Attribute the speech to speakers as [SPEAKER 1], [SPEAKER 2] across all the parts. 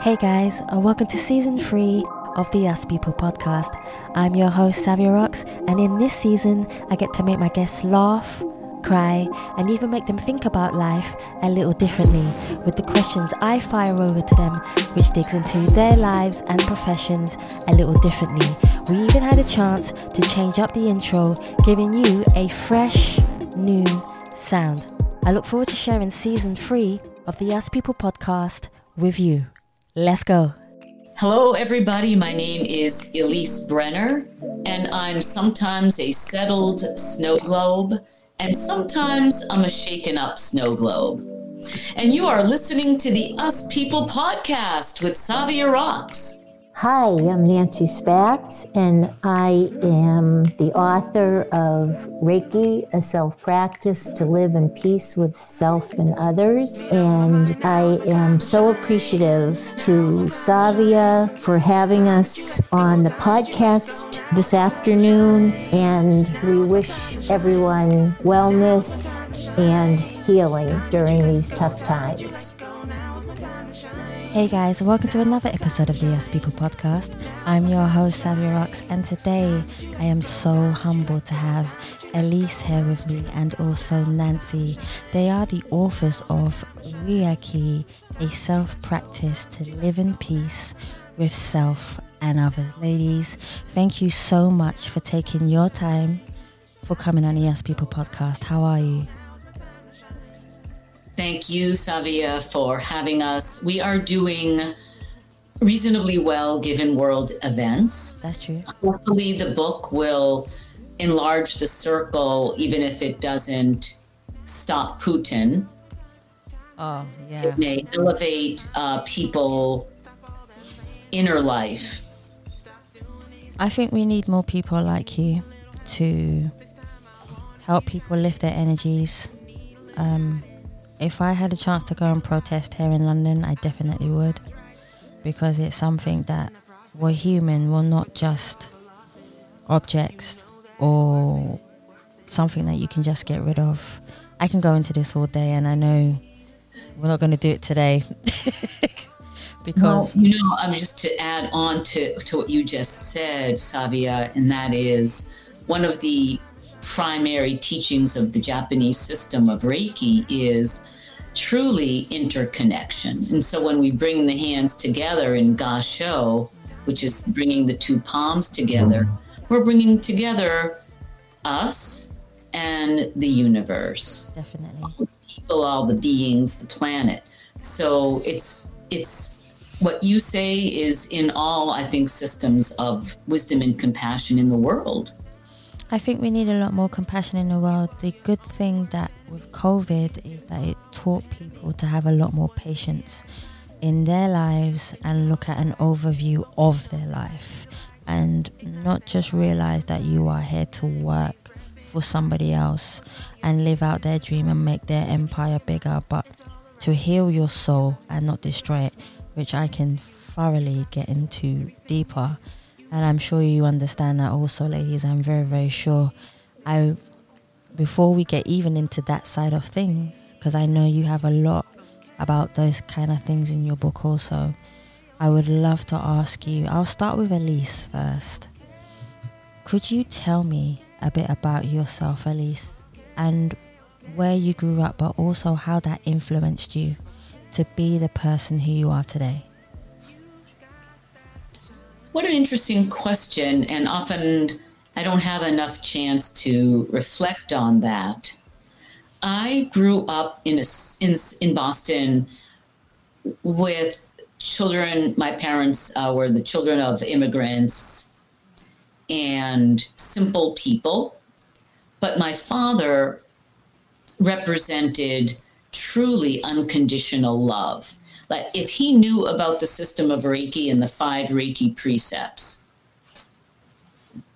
[SPEAKER 1] Hey guys, and welcome to season three of the Us People podcast. I'm your host, Savia Rocks, and in this season, I get to make my guests laugh, cry, and even make them think about life a little differently with the questions I fire over to them, which digs into their lives and professions a little differently. We even had a chance to change up the intro, giving you a fresh, new sound. I look forward to sharing season three of the Us People podcast with you. Let's go.
[SPEAKER 2] Hello, everybody. My name is Elise Brenner, and I'm sometimes a settled snow globe, and sometimes I'm a shaken up snow globe. And you are listening to the Us People podcast with Savia Rocks.
[SPEAKER 3] Hi, I'm Nancy Spatz, and I am the author of Reiki, a self practice to live in peace with self and others. And I am so appreciative to Savia for having us on the podcast this afternoon. And we wish everyone wellness and healing during these tough times.
[SPEAKER 1] Hey guys, welcome to another episode of the Us People podcast. I'm your host, Savia Rocks, and today I am so humbled to have Elise here with me and also Nancy. They are the authors of Reiki, a self practice to live in peace with self and others. Ladies, thank you so much for taking your time for coming on the Us People podcast. How are you?
[SPEAKER 2] Thank you, Savia, for having us. We are doing reasonably well given world events.
[SPEAKER 1] That's true.
[SPEAKER 2] Hopefully, the book will enlarge the circle, even if it doesn't stop Putin.
[SPEAKER 1] Oh, yeah.
[SPEAKER 2] It may elevate uh, people inner life.
[SPEAKER 1] I think we need more people like you to help people lift their energies. Um, if I had a chance to go and protest here in London, I definitely would. Because it's something that we're human, we're not just objects or something that you can just get rid of. I can go into this all day and I know we're not going to do it today. because
[SPEAKER 2] well, you know, I'm just to add on to, to what you just said, Savia, and that is one of the primary teachings of the Japanese system of Reiki is truly interconnection. And so when we bring the hands together in Gasho, which is bringing the two palms together, mm-hmm. we're bringing together us and the universe.
[SPEAKER 1] Definitely.
[SPEAKER 2] All the people, all the beings, the planet. So it's it's what you say is in all, I think, systems of wisdom and compassion in the world.
[SPEAKER 1] I think we need a lot more compassion in the world. The good thing that with COVID is that it taught people to have a lot more patience in their lives and look at an overview of their life and not just realize that you are here to work for somebody else and live out their dream and make their empire bigger, but to heal your soul and not destroy it, which I can thoroughly get into deeper and I'm sure you understand that also, ladies. I'm very, very sure. I before we get even into that side of things, because I know you have a lot about those kind of things in your book also. I would love to ask you. I'll start with Elise first. Could you tell me a bit about yourself, Elise, and where you grew up, but also how that influenced you to be the person who you are today?
[SPEAKER 2] What an interesting question, and often I don't have enough chance to reflect on that. I grew up in a, in, in Boston with children. My parents uh, were the children of immigrants and simple people, but my father represented truly unconditional love. Like if he knew about the system of Reiki and the five Reiki precepts,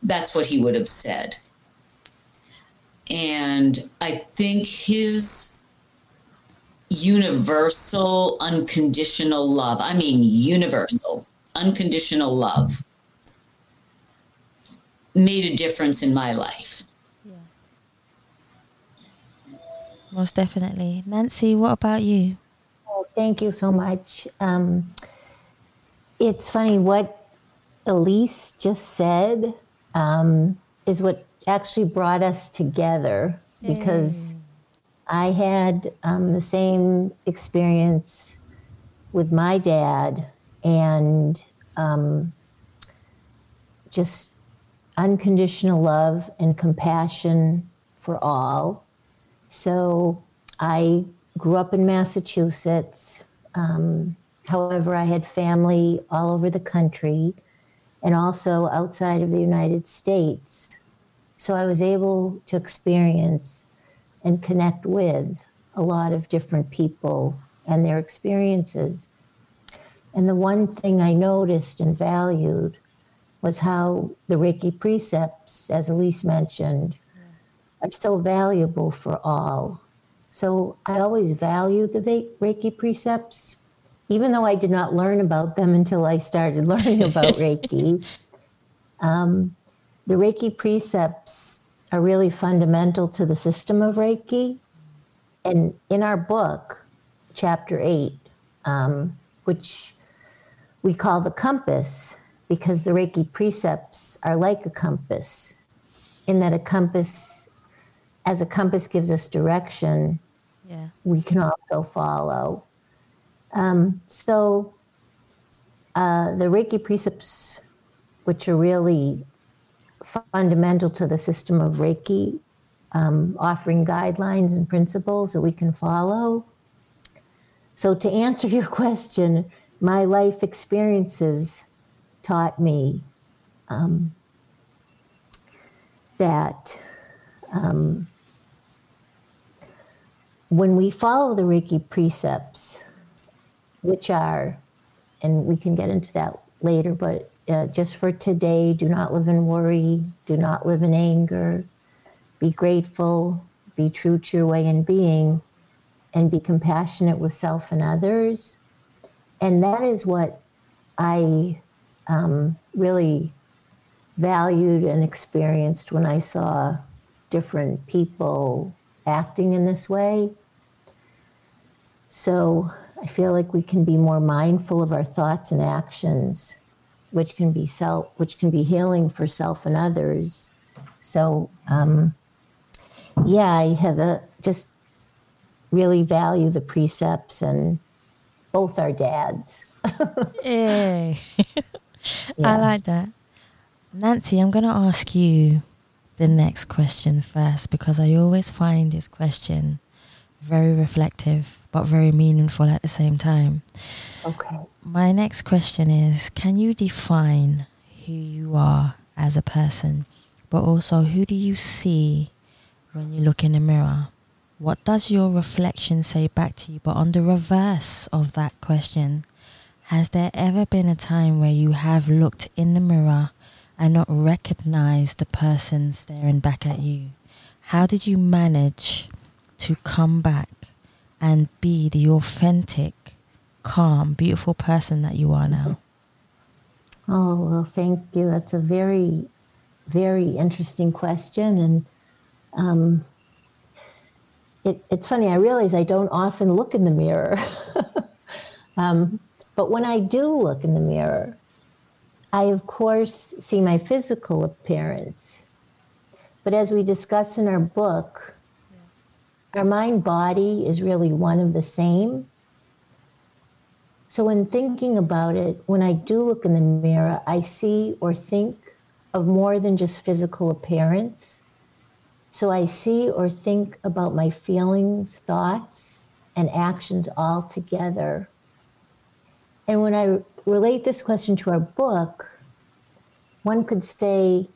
[SPEAKER 2] that's what he would have said. And I think his universal, unconditional love, I mean, universal, unconditional love, made a difference in my life. Yeah.
[SPEAKER 1] Most definitely. Nancy, what about you?
[SPEAKER 3] Thank you so much. Um, it's funny what Elise just said um, is what actually brought us together because I had um, the same experience with my dad and um, just unconditional love and compassion for all. So I grew up in Massachusetts. Um, however, I had family all over the country and also outside of the United States. So I was able to experience and connect with a lot of different people and their experiences. And the one thing I noticed and valued was how the Reiki precepts, as Elise mentioned, are so valuable for all. So I always valued the Reiki precepts, even though I did not learn about them until I started learning about Reiki. Um, the Reiki precepts are really fundamental to the system of Reiki. And in our book, chapter eight, um, which we call the compass, because the Reiki precepts are like a compass, in that a compass, as a compass gives us direction, yeah. we can also follow. Um, so uh, the Reiki precepts, which are really fundamental to the system of Reiki, um, offering guidelines and principles that we can follow. So, to answer your question, my life experiences taught me um, that um, when we follow the Reiki precepts, which are, and we can get into that later, but uh, just for today, do not live in worry, do not live in anger, be grateful, be true to your way in being, and be compassionate with self and others. And that is what I um, really valued and experienced when I saw different people acting in this way. So I feel like we can be more mindful of our thoughts and actions which can be self, which can be healing for self and others. So, um, yeah, I have a, just really value the precepts and both our dads.
[SPEAKER 1] yeah. I like that. Nancy, I'm going to ask you the next question first because I always find this question very reflective but very meaningful at the same time.
[SPEAKER 3] Okay.
[SPEAKER 1] My next question is Can you define who you are as a person, but also who do you see when you look in the mirror? What does your reflection say back to you? But on the reverse of that question, has there ever been a time where you have looked in the mirror and not recognized the person staring back at you? How did you manage to come back and be the authentic calm, beautiful person that you are now?
[SPEAKER 3] Oh, well, thank you. That's a very, very interesting question. And um, it, it's funny, I realize I don't often look in the mirror. um, but when I do look in the mirror, I, of course, see my physical appearance. But as we discuss in our book, our mind body is really one of the same. So, in thinking about it, when I do look in the mirror, I see or think of more than just physical appearance. So, I see or think about my feelings, thoughts, and actions all together. And when I relate this question to our book, one could say,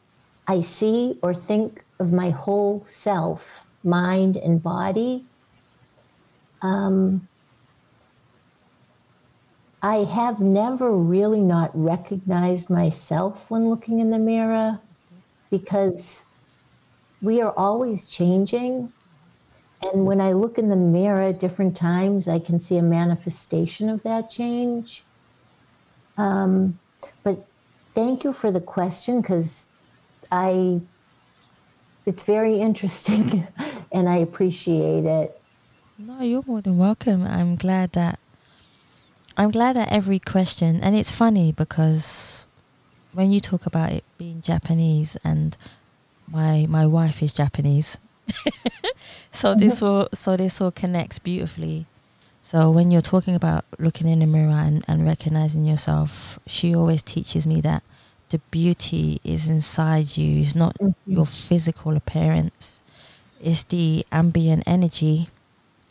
[SPEAKER 3] I see or think of my whole self, mind, and body. Um, I have never really not recognized myself when looking in the mirror because we are always changing. And when I look in the mirror at different times, I can see a manifestation of that change. Um, but thank you for the question because I, it's very interesting and I appreciate it.
[SPEAKER 1] No, you're more than welcome. I'm glad that I'm glad that every question, and it's funny because when you talk about it being Japanese, and my my wife is Japanese, so this all so this all connects beautifully. So when you're talking about looking in the mirror and, and recognizing yourself, she always teaches me that the beauty is inside you. It's not mm-hmm. your physical appearance. It's the ambient energy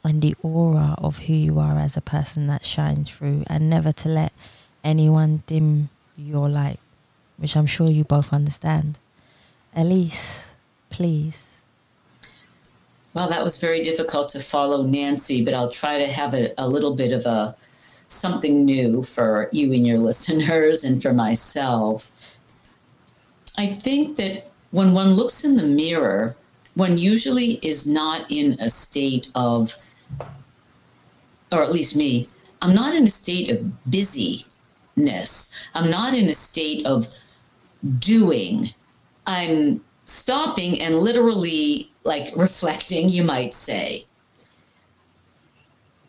[SPEAKER 1] and the aura of who you are as a person that shines through and never to let anyone dim your light, which I'm sure you both understand. Elise, please.
[SPEAKER 2] Well, that was very difficult to follow, Nancy, but I'll try to have a, a little bit of a something new for you and your listeners and for myself. I think that when one looks in the mirror, one usually is not in a state of, or at least me, I'm not in a state of busyness. I'm not in a state of doing. I'm stopping and literally like reflecting, you might say.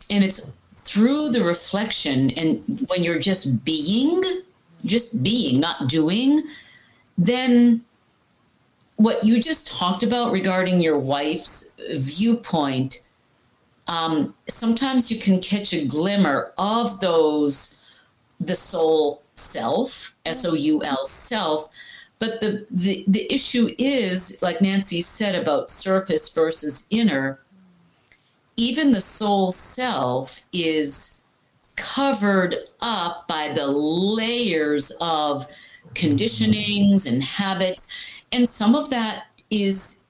[SPEAKER 2] And it's through the reflection, and when you're just being, just being, not doing, then what you just talked about regarding your wife's viewpoint, um, sometimes you can catch a glimmer of those, the soul self, S O U L self, but the, the, the issue is, like Nancy said about surface versus inner, even the soul self is covered up by the layers of conditionings and habits. And some of that is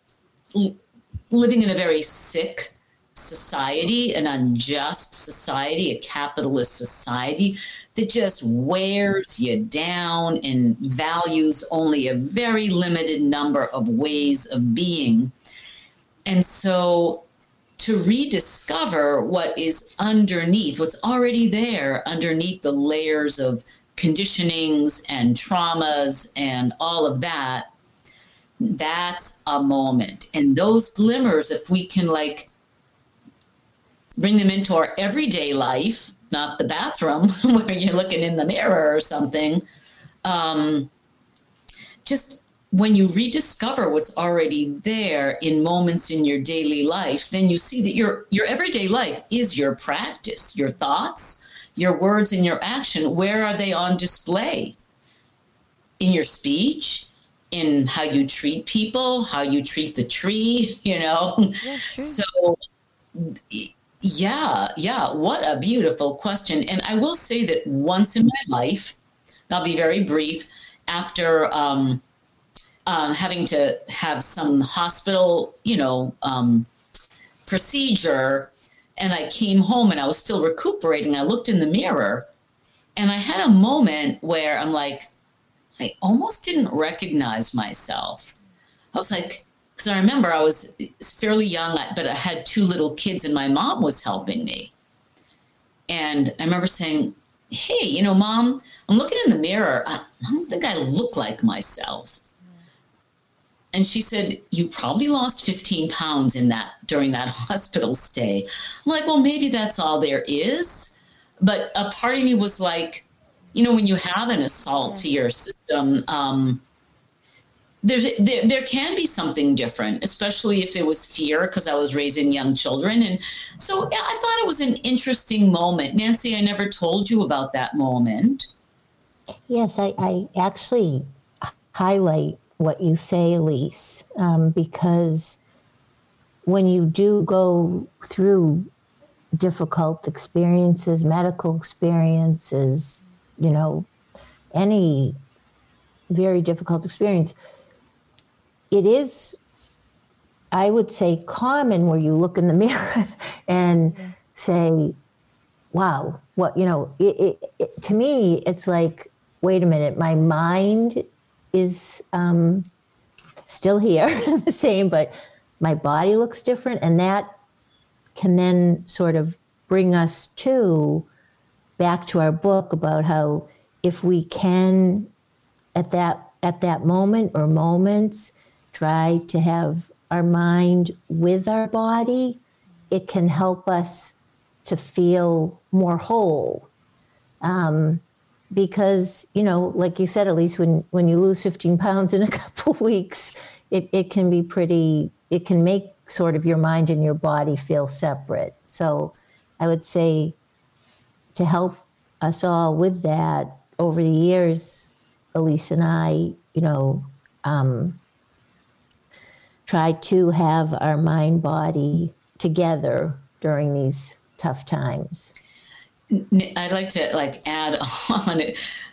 [SPEAKER 2] living in a very sick society, an unjust society, a capitalist society that just wears you down and values only a very limited number of ways of being. And so to rediscover what is underneath, what's already there underneath the layers of conditionings and traumas and all of that, that's a moment. And those glimmers, if we can like bring them into our everyday life, not the bathroom where you're looking in the mirror or something. Um, just when you rediscover what's already there in moments in your daily life, then you see that your your everyday life is your practice, your thoughts, your words, and your action. Where are they on display? In your speech, in how you treat people, how you treat the tree, you know. so yeah, yeah. What a beautiful question. And I will say that once in my life, I'll be very brief, after um, uh, having to have some hospital, you know, um, procedure, and I came home and I was still recuperating, I looked in the mirror and I had a moment where I'm like, I almost didn't recognize myself. I was like, because I remember I was fairly young, but I had two little kids, and my mom was helping me. And I remember saying, "Hey, you know, mom, I'm looking in the mirror. I don't think I look like myself." And she said, "You probably lost 15 pounds in that during that hospital stay." I'm like, "Well, maybe that's all there is." But a part of me was like, you know, when you have an assault to your system. Um, there's there, there can be something different especially if it was fear because i was raising young children and so i thought it was an interesting moment nancy i never told you about that moment
[SPEAKER 3] yes i, I actually highlight what you say elise um, because when you do go through difficult experiences medical experiences you know any very difficult experience it is, I would say, common where you look in the mirror and say, wow, what, you know, it, it, it, to me, it's like, wait a minute, my mind is um, still here, the same, but my body looks different. And that can then sort of bring us to back to our book about how if we can at that at that moment or moments try to have our mind with our body, it can help us to feel more whole. Um, because you know, like you said, Elise when when you lose 15 pounds in a couple weeks, it, it can be pretty. It can make sort of your mind and your body feel separate. So, I would say to help us all with that over the years, Elise and I, you know, um, try to have our mind body together during these tough times.
[SPEAKER 2] I'd like to like add on.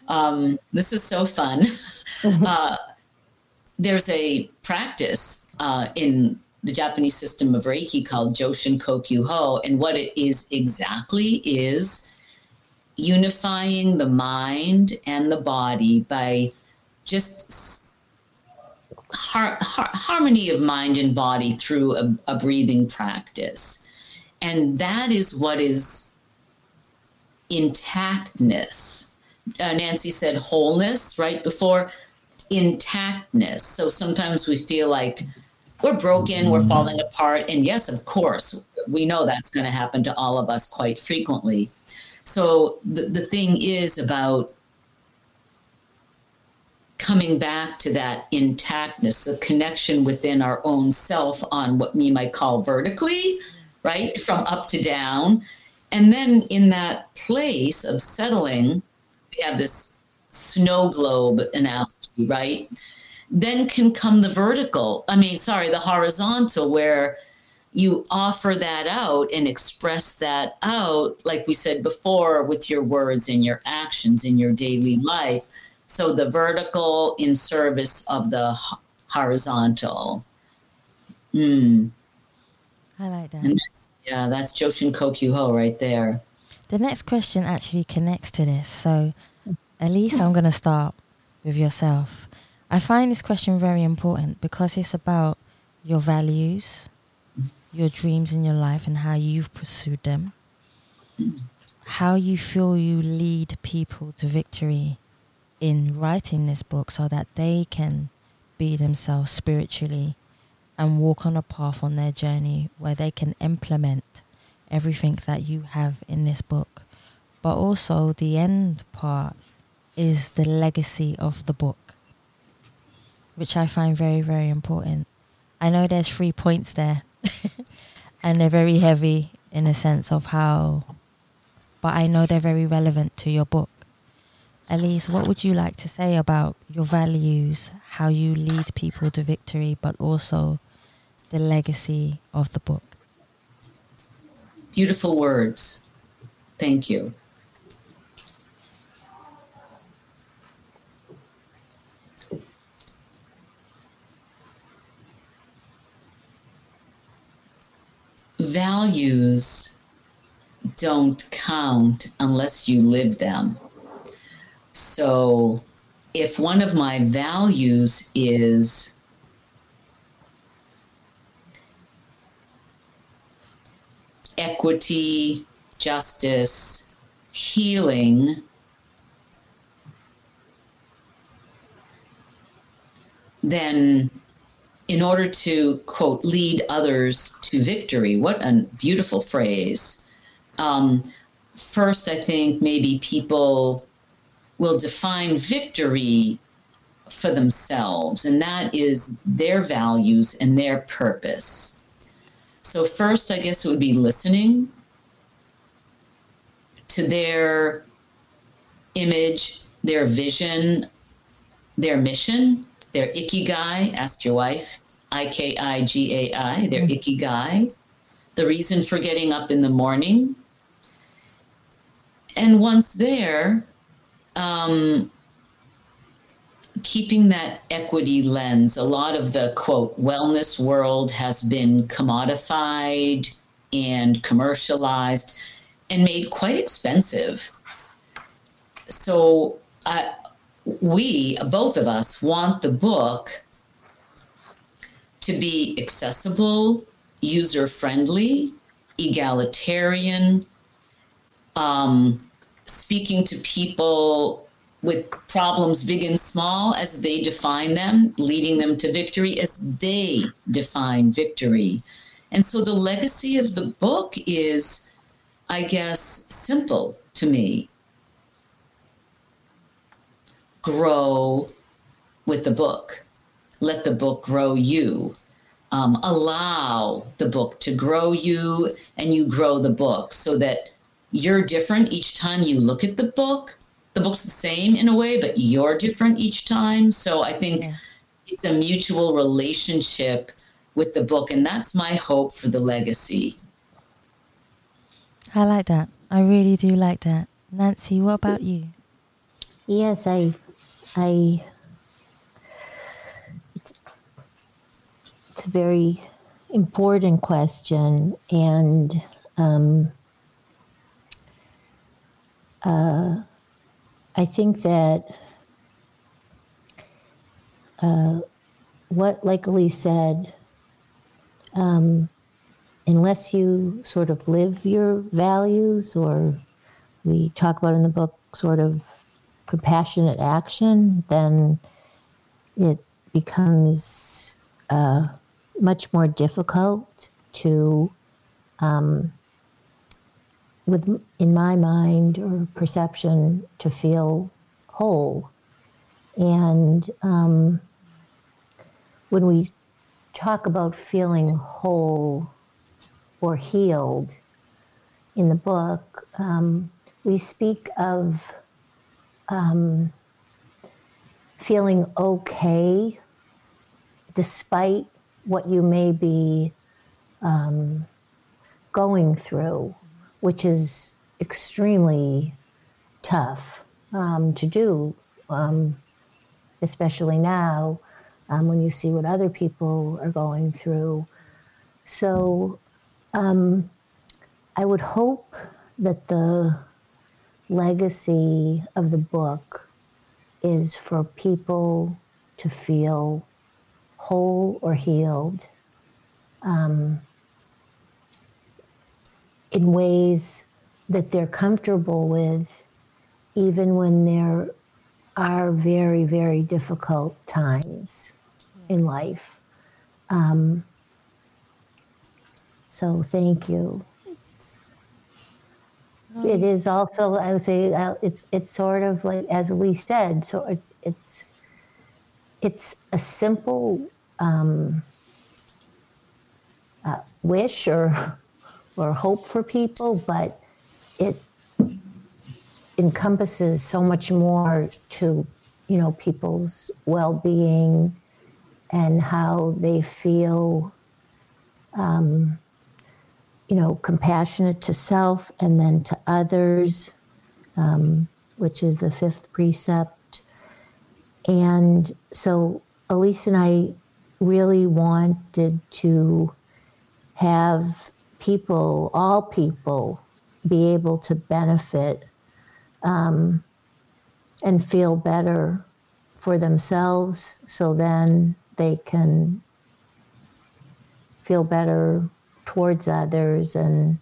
[SPEAKER 2] Um, this is so fun. Mm-hmm. Uh, there's a practice uh, in the Japanese system of Reiki called Joshin Kokyu Ho, and what it is exactly is unifying the mind and the body by just har- har- harmony of mind and body through a, a breathing practice. And that is what is intactness. Uh, Nancy said wholeness right before intactness. So sometimes we feel like we're broken, we're falling apart. And yes, of course, we know that's going to happen to all of us quite frequently. So the, the thing is about coming back to that intactness, the connection within our own self on what we might call vertically, right? From up to down. And then in that place of settling, we have this snow globe analogy, right? Then can come the vertical, I mean, sorry, the horizontal, where you offer that out and express that out, like we said before, with your words and your actions in your daily life. So the vertical in service of the horizontal.
[SPEAKER 1] Mm. I like that.
[SPEAKER 2] Yeah, that's Joshin Kokyu Ho right there.
[SPEAKER 1] The next question actually connects to this. So, Elise, I'm going to start with yourself. I find this question very important because it's about your values, your dreams in your life and how you've pursued them, how you feel you lead people to victory in writing this book so that they can be themselves spiritually and walk on a path on their journey where they can implement everything that you have in this book. But also, the end part is the legacy of the book, which I find very, very important. I know there's three points there and they're very heavy in a sense of how, but I know they're very relevant to your book. Elise, what would you like to say about your values, how you lead people to victory, but also the legacy of the book?
[SPEAKER 2] Beautiful words. Thank you. values don't count unless you live them. So if one of my values is equity, justice, healing, then in order to quote lead others to victory what a beautiful phrase. Um, first i think maybe people will define victory for themselves and that is their values and their purpose so first i guess it would be listening to their image their vision their mission their ikigai, ask your wife, I K I G A I, their mm-hmm. ikigai, the reason for getting up in the morning. And once there, um, keeping that equity lens. A lot of the quote wellness world has been commodified and commercialized and made quite expensive. So, we, both of us, want the book to be accessible, user friendly, egalitarian, um, speaking to people with problems big and small as they define them, leading them to victory as they define victory. And so the legacy of the book is, I guess, simple to me grow with the book. Let the book grow you. Um, allow the book to grow you and you grow the book so that you're different each time you look at the book. The book's the same in a way, but you're different each time. So I think yeah. it's a mutual relationship with the book, and that's my hope for the legacy.
[SPEAKER 1] I like that. I really do like that. Nancy, what about you?
[SPEAKER 3] Yes, I, I, it's, it's a very important question, and um, uh, I think that uh, what, like Elise said, um, unless you sort of live your values, or we talk about in the book, sort of compassionate action, then it becomes uh, much more difficult to, um, with in my mind or perception, to feel whole. And um, when we talk about feeling whole or healed in the book, um, we speak of um, feeling okay despite what you may be um, going through, which is extremely tough um, to do, um, especially now um, when you see what other people are going through. So um, I would hope that the legacy of the book is for people to feel whole or healed um, in ways that they're comfortable with, even when there are very, very difficult times in life. Um, so thank you. It's, it is also, I would say, uh, it's it's sort of like as Elise said. So it's it's it's a simple um, uh, wish or or hope for people, but it encompasses so much more to you know people's well-being and how they feel um, you know compassionate to self and then to others um, which is the fifth precept. And so elise and i really wanted to have people all people be able to benefit um, and feel better for themselves so then they can feel better towards others and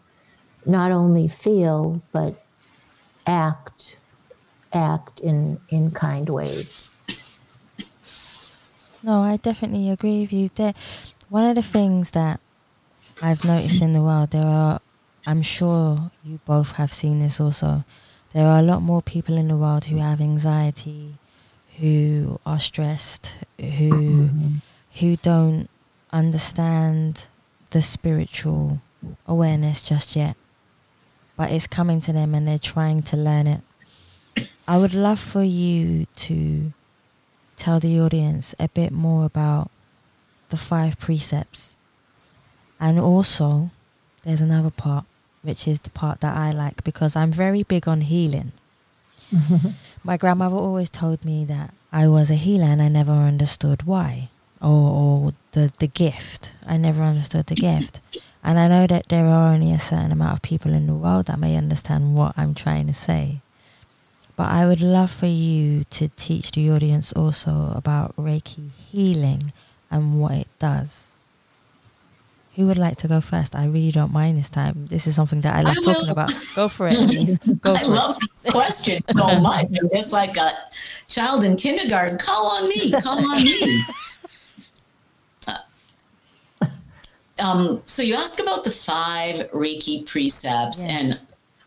[SPEAKER 3] not only feel but act act in in kind ways.
[SPEAKER 1] No i definitely agree with you. That one of the things that i've noticed in the world there are i'm sure you both have seen this also there are a lot more people in the world who have anxiety, who are stressed, who mm-hmm. who don't understand the spiritual awareness just yet. But it's coming to them and they're trying to learn it. I would love for you to tell the audience a bit more about the five precepts. And also, there's another part which is the part that I like because I'm very big on healing. My grandmother always told me that I was a healer and I never understood why or, or the, the gift. I never understood the gift. And I know that there are only a certain amount of people in the world that may understand what I'm trying to say. But I would love for you to teach the audience also about Reiki healing and what it does. Who would like to go first? I really don't mind this time. This is something that I love I talking about. Go for it, please. Go
[SPEAKER 2] I love it. this question so much. It's like a child in kindergarten. Call on me. Call on me. Uh, um, so you asked about the five Reiki precepts, yes. and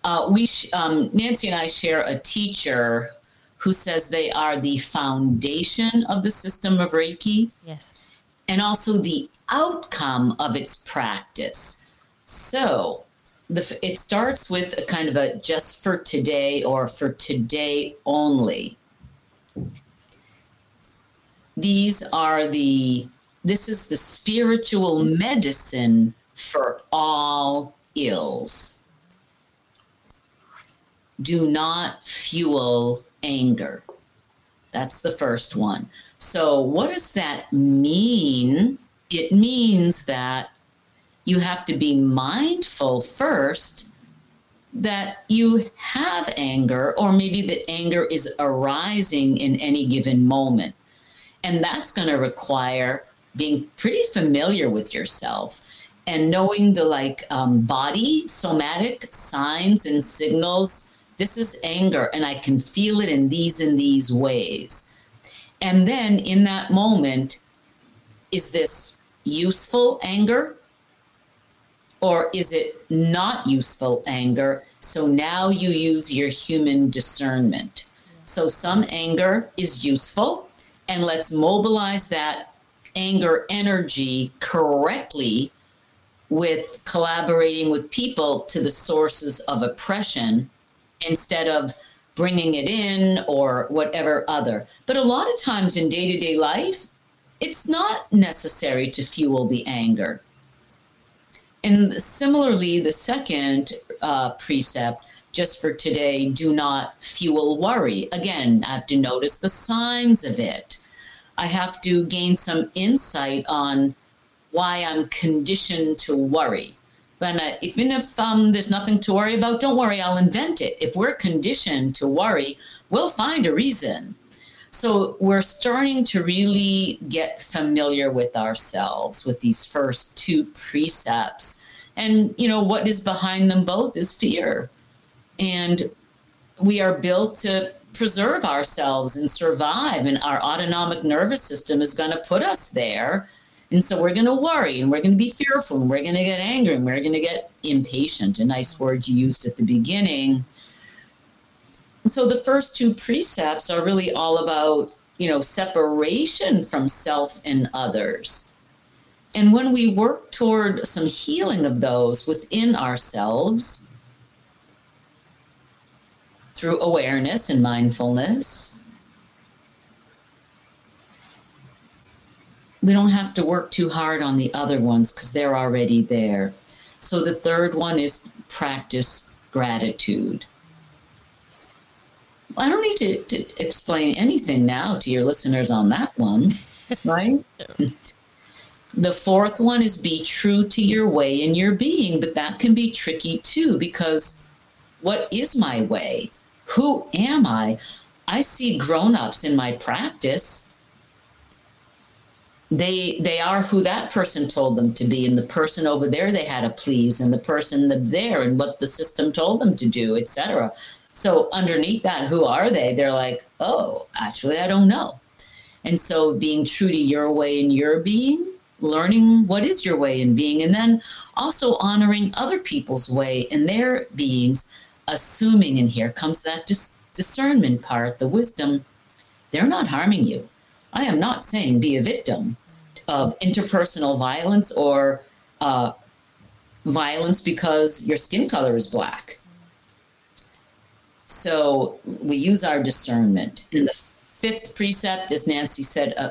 [SPEAKER 2] uh, we, sh- um, Nancy and I, share a teacher who says they are the foundation of the system of Reiki.
[SPEAKER 1] Yes.
[SPEAKER 2] And also the outcome of its practice. So the, it starts with a kind of a just for today or for today only. These are the, this is the spiritual medicine for all ills. Do not fuel anger. That's the first one. So, what does that mean? It means that you have to be mindful first that you have anger, or maybe that anger is arising in any given moment. And that's going to require being pretty familiar with yourself and knowing the like um, body somatic signs and signals this is anger, and I can feel it in these and these ways. And then in that moment, is this useful anger? Or is it not useful anger? So now you use your human discernment. So some anger is useful, and let's mobilize that anger energy correctly with collaborating with people to the sources of oppression instead of bringing it in or whatever other. But a lot of times in day to day life, it's not necessary to fuel the anger. And similarly, the second uh, precept, just for today, do not fuel worry. Again, I have to notice the signs of it. I have to gain some insight on why I'm conditioned to worry. But uh, even if um, there's nothing to worry about, don't worry, I'll invent it. If we're conditioned to worry, we'll find a reason. So we're starting to really get familiar with ourselves with these first two precepts. And, you know, what is behind them both is fear. And we are built to preserve ourselves and survive, and our autonomic nervous system is going to put us there and so we're going to worry and we're going to be fearful and we're going to get angry and we're going to get impatient, a nice word you used at the beginning. So the first two precepts are really all about, you know, separation from self and others. And when we work toward some healing of those within ourselves through awareness and mindfulness, we don't have to work too hard on the other ones because they're already there. So the third one is practice gratitude. I don't need to, to explain anything now to your listeners on that one, right? The fourth one is be true to your way and your being, but that can be tricky too because what is my way? Who am I? I see grown ups in my practice they they are who that person told them to be. And the person over there they had to please and the person there and what the system told them to do etc so underneath that who are they? They're like oh actually i don't know. And so being true to your way and your being learning what is your way in being and then also honoring other people's way and their beings assuming and here comes that dis- discernment part the wisdom. They're not harming you I am not saying be a victim of interpersonal violence or uh, violence because your skin color is black. So we use our discernment. And the fifth precept, as Nancy said, uh,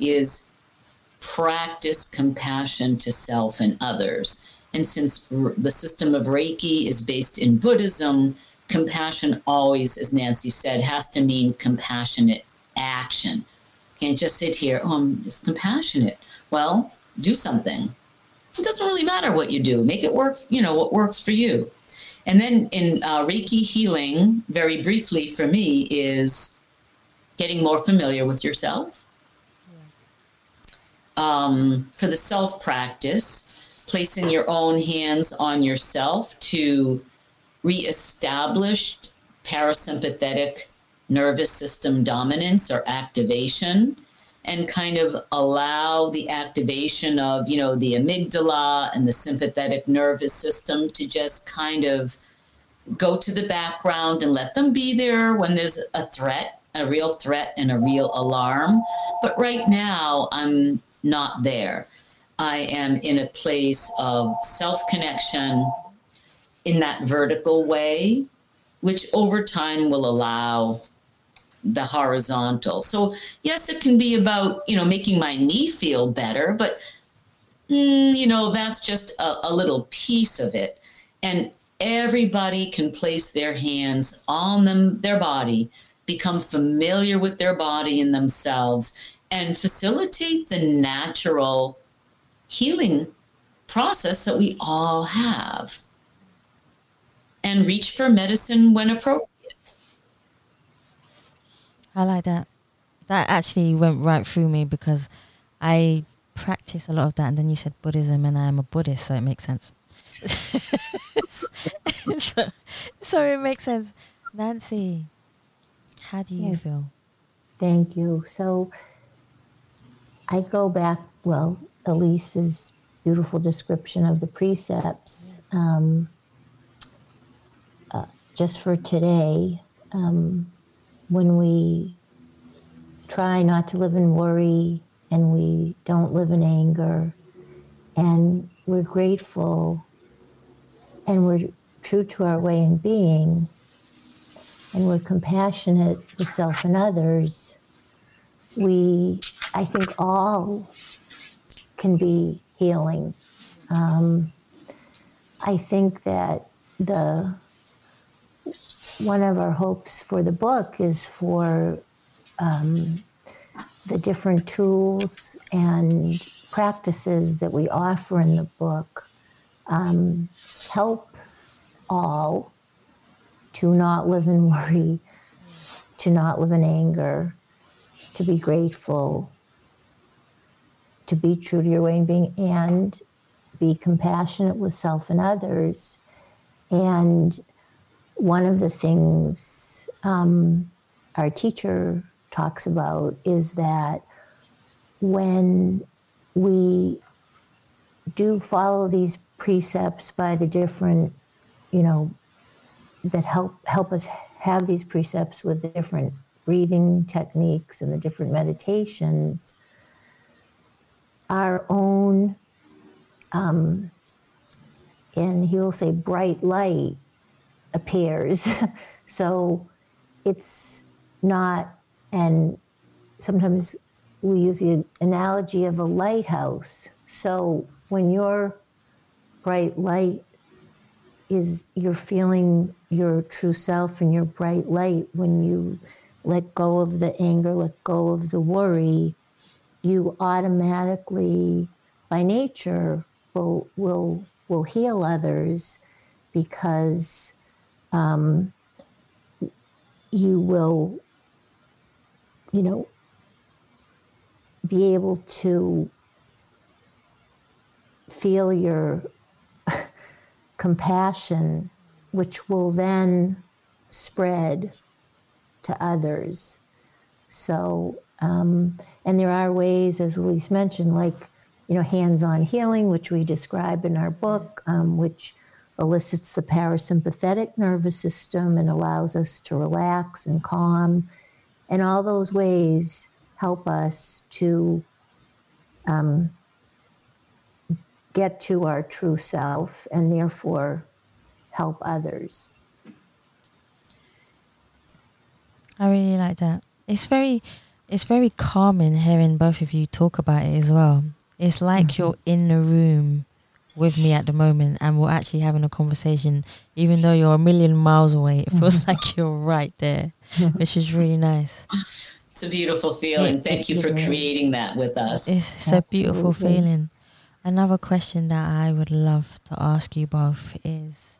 [SPEAKER 2] is practice compassion to self and others. And since the system of Reiki is based in Buddhism, compassion always, as Nancy said, has to mean compassionate action can't just sit here, oh, I'm just compassionate. Well, do something. It doesn't really matter what you do. Make it work, you know, what works for you. And then in uh, Reiki healing, very briefly for me, is getting more familiar with yourself. Um, for the self practice, placing your own hands on yourself to reestablish parasympathetic nervous system dominance or activation and kind of allow the activation of you know the amygdala and the sympathetic nervous system to just kind of go to the background and let them be there when there's a threat a real threat and a real alarm. But right now, I'm not there. I am in a place of self connection in that vertical way, which over time will allow the horizontal. So, yes, it can be about, you know, making my knee feel better, but, mm, you know, that's just a, a little piece of it. And everybody can place their hands on them, their body, become familiar with their body and themselves, and facilitate the natural healing process that we all have. And reach for medicine when appropriate.
[SPEAKER 1] I like that. That actually went right through me because I practice a lot of that. And then you said Buddhism, and I'm a Buddhist, so it makes sense. so, so it makes sense. Nancy, how do you yeah. feel?
[SPEAKER 3] Thank you. So I go back, well, Elise's beautiful description of the precepts. Um, uh, just for today, um, when we try not to live in worry and we don't live in anger. And we're grateful and we're true to our way in being. And we're compassionate with self and others, we, I think, all can be healing. Um, I think that the one of our hopes for the book is for um, the different tools and practices that we offer in the book um, help all to not live in worry, to not live in anger, to be grateful, to be true to your way in being, and be compassionate with self and others. And one of the things um, our teacher talks about is that when we do follow these precepts by the different, you know, that help help us have these precepts with the different breathing techniques and the different meditations, our own, um, and he will say bright light appears. so it's not, and sometimes we use the analogy of a lighthouse. So when your bright light is you're feeling your true self and your bright light when you let go of the anger, let go of the worry, you automatically by nature will will will heal others because um, you will, you know, be able to feel your compassion, which will then spread to others. So, um, and there are ways, as Elise mentioned, like, you know, hands on healing, which we describe in our book, um, which elicits the parasympathetic nervous system and allows us to relax and calm. And all those ways help us to um, get to our true self and therefore help others.
[SPEAKER 1] I really like that. It's very it's very calming hearing both of you talk about it as well. It's like mm-hmm. you're in the room with me at the moment and we're actually having a conversation even though you're a million miles away it feels mm-hmm. like you're right there which is really nice.
[SPEAKER 2] It's a beautiful feeling. Thank you for creating that with us.
[SPEAKER 1] It's, it's a beautiful feeling. Another question that i would love to ask you both is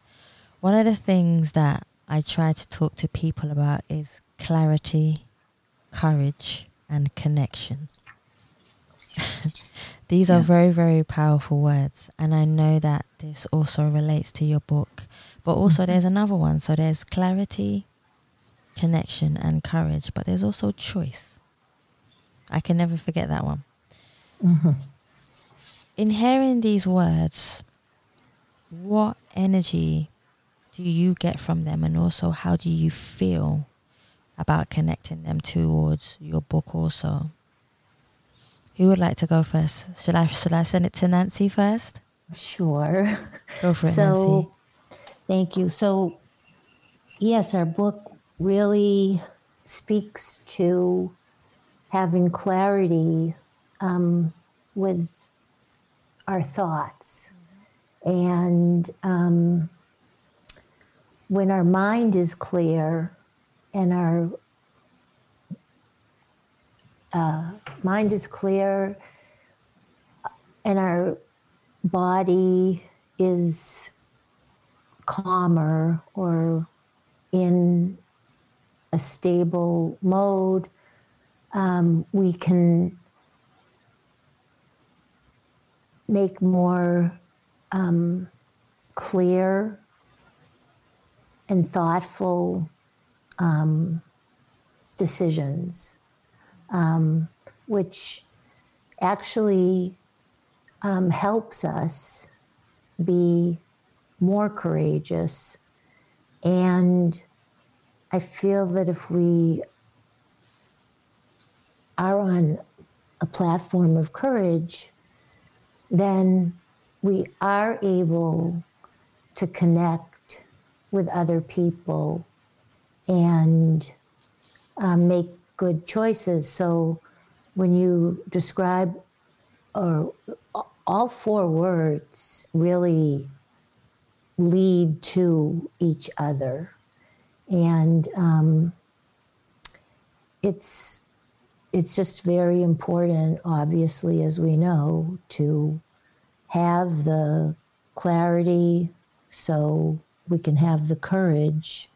[SPEAKER 1] one of the things that i try to talk to people about is clarity courage and connection These yeah. are very, very powerful words. And I know that this also relates to your book. But also, mm-hmm. there's another one. So there's clarity, connection, and courage. But there's also choice. I can never forget that one. Mm-hmm. In hearing these words, what energy do you get from them? And also, how do you feel about connecting them towards your book also. Who would like to go first? Should I should I send it to Nancy first?
[SPEAKER 3] Sure.
[SPEAKER 1] Go for it,
[SPEAKER 3] so,
[SPEAKER 1] Nancy.
[SPEAKER 3] Thank you. So, yes, our book really speaks to having clarity um, with our thoughts. And um, when our mind is clear and our uh, mind is clear and our body is calmer or in a stable mode, um, we can make more um, clear and thoughtful um, decisions, um, which actually um, helps us be more courageous. And I feel that if we are on a platform of courage, then we are able to connect with other people and um, make good choices. So when you describe or all four words really lead to each other. And um, it's it's just very important, obviously, as we know, to have the clarity so we can have the courage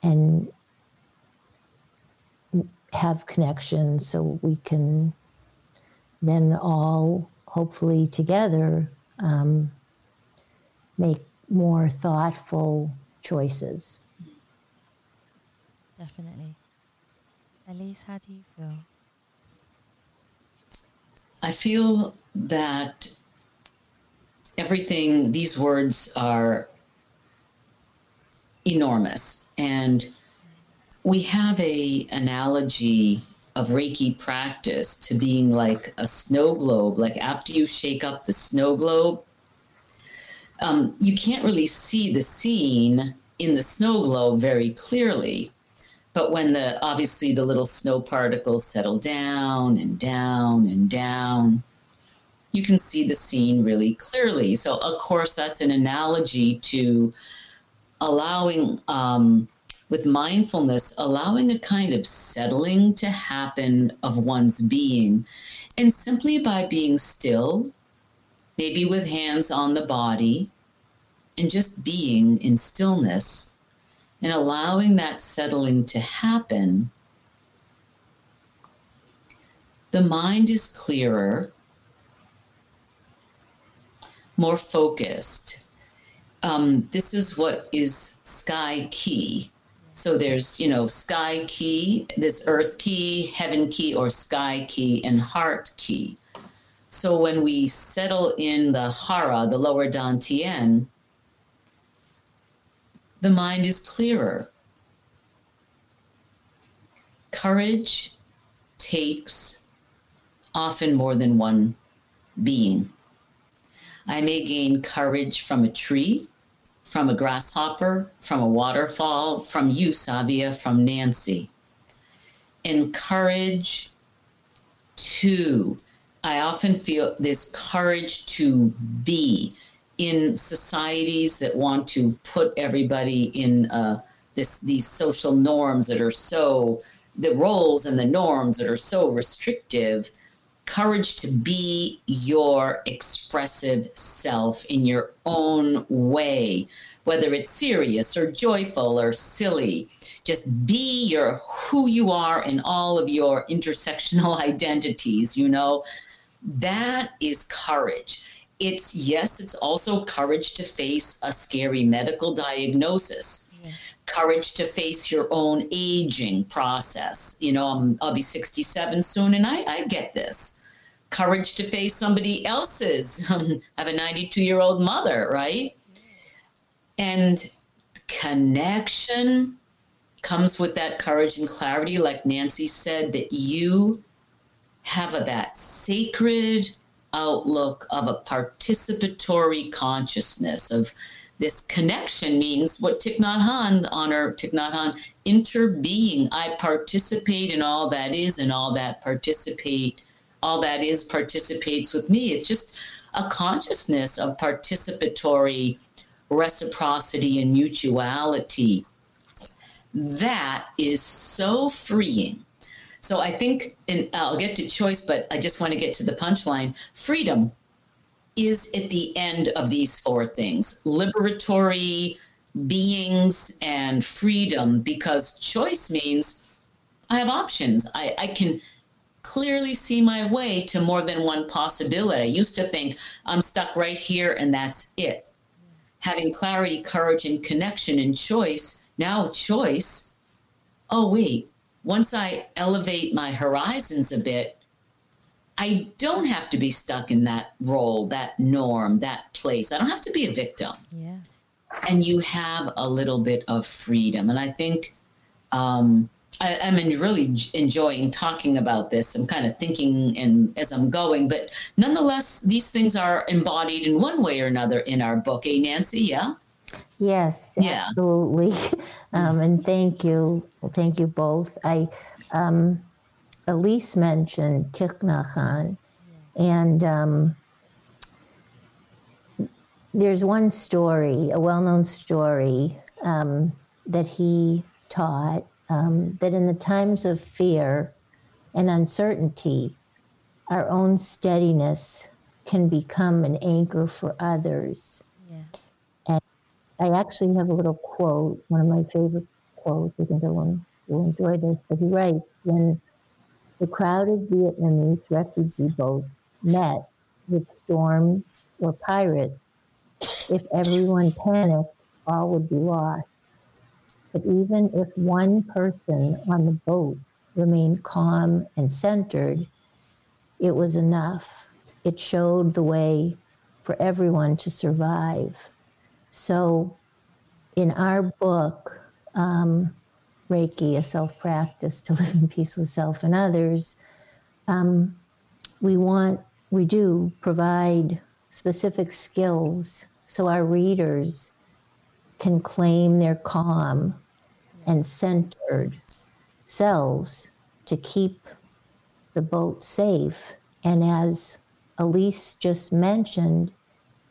[SPEAKER 3] and have connections so we can then all hopefully together um, make more thoughtful choices.
[SPEAKER 1] Definitely. Elise, how do you feel?
[SPEAKER 2] I feel that everything, these words are enormous. And we have a analogy of Reiki practice to being like a snow globe. Like after you shake up the snow globe, um, you can't really see the scene in the snow globe very clearly. But when the obviously the little snow particles settle down and down and down, you can see the scene really clearly. So, of course, that's an analogy to allowing um, with mindfulness, allowing a kind of settling to happen of one's being. And simply by being still, maybe with hands on the body, and just being in stillness and allowing that settling to happen, the mind is clearer, more focused. Um, this is what is sky ki so there's, you know, sky ki, this earth ki, heaven ki, or sky ki, and heart ki. So when we settle in the hara, the lower dantian, the mind is clearer. Courage takes often more than one being. I may gain courage from a tree from a grasshopper, from a waterfall, from you, Savia, from Nancy. Encourage to. I often feel this courage to be in societies that want to put everybody in uh, this these social norms that are so the roles and the norms that are so restrictive courage to be your expressive self in your own way, whether it's serious or joyful or silly. Just be your who you are in all of your intersectional identities, you know. That is courage. It's yes, it's also courage to face a scary medical diagnosis. Courage to face your own aging process. You know, I'm, I'll be 67 soon, and I, I get this courage to face somebody else's. Um, I have a 92 year old mother, right? And connection, comes with that courage and clarity, like Nancy said, that you have a, that sacred outlook of a participatory consciousness of this connection means what Thich Nhat Hanh, honor Thich Nhat Hanh, interbeing. I participate in all that is, and all that participate, all that is participates with me. It's just a consciousness of participatory reciprocity and mutuality. That is so freeing. So I think, and I'll get to choice, but I just want to get to the punchline. Freedom is at the end of these four things liberatory beings and freedom, because choice means I have options. I, I can clearly see my way to more than one possibility. I used to think I'm stuck right here and that's it. Having clarity, courage, and connection and choice, now choice. Oh, wait, once I elevate my horizons a bit, I don't have to be stuck in that role, that norm, that place. I don't have to be a victim.
[SPEAKER 1] Yeah.
[SPEAKER 2] And you have a little bit of freedom. And I think um, I, am really enjoying talking about this. I'm kind of thinking and as I'm going, but nonetheless, these things are embodied in one way or another in our book. Eh, Nancy? Yeah.
[SPEAKER 3] Yes, yeah. absolutely. Um, and thank you, thank you both. I um, Elise mentioned Hanh, and um, there's one story, a well-known story um, that he taught um, that in the times of fear and uncertainty, our own steadiness can become an anchor for others. Yeah. And I actually have a little quote, one of my favorite quotes. I think everyone will enjoy this. That he writes when the crowded Vietnamese refugee boats met with storms or pirates. If everyone panicked, all would be lost. But even if one person on the boat remained calm and centered, it was enough. It showed the way for everyone to survive. So, in our book, um, Reiki, a self practice to live in peace with self and others, um, we want, we do provide specific skills so our readers can claim their calm and centered selves to keep the boat safe. And as Elise just mentioned,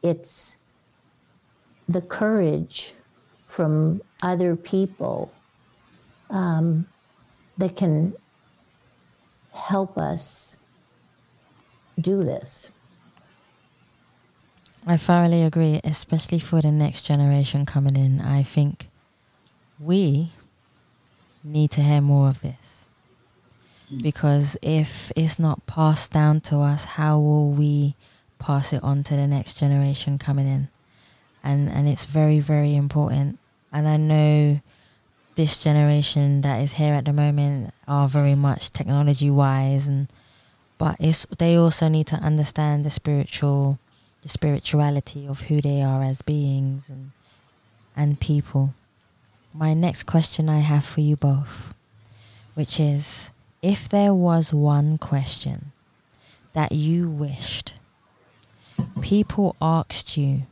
[SPEAKER 3] it's the courage from other people um, that can help us do this.
[SPEAKER 1] I thoroughly agree, especially for the next generation coming in. I think we need to hear more of this. Because if it's not passed down to us, how will we pass it on to the next generation coming in? And and it's very, very important. And I know this generation that is here at the moment are very much technology wise and but it's they also need to understand the spiritual the spirituality of who they are as beings and and people. My next question I have for you both, which is if there was one question that you wished people asked you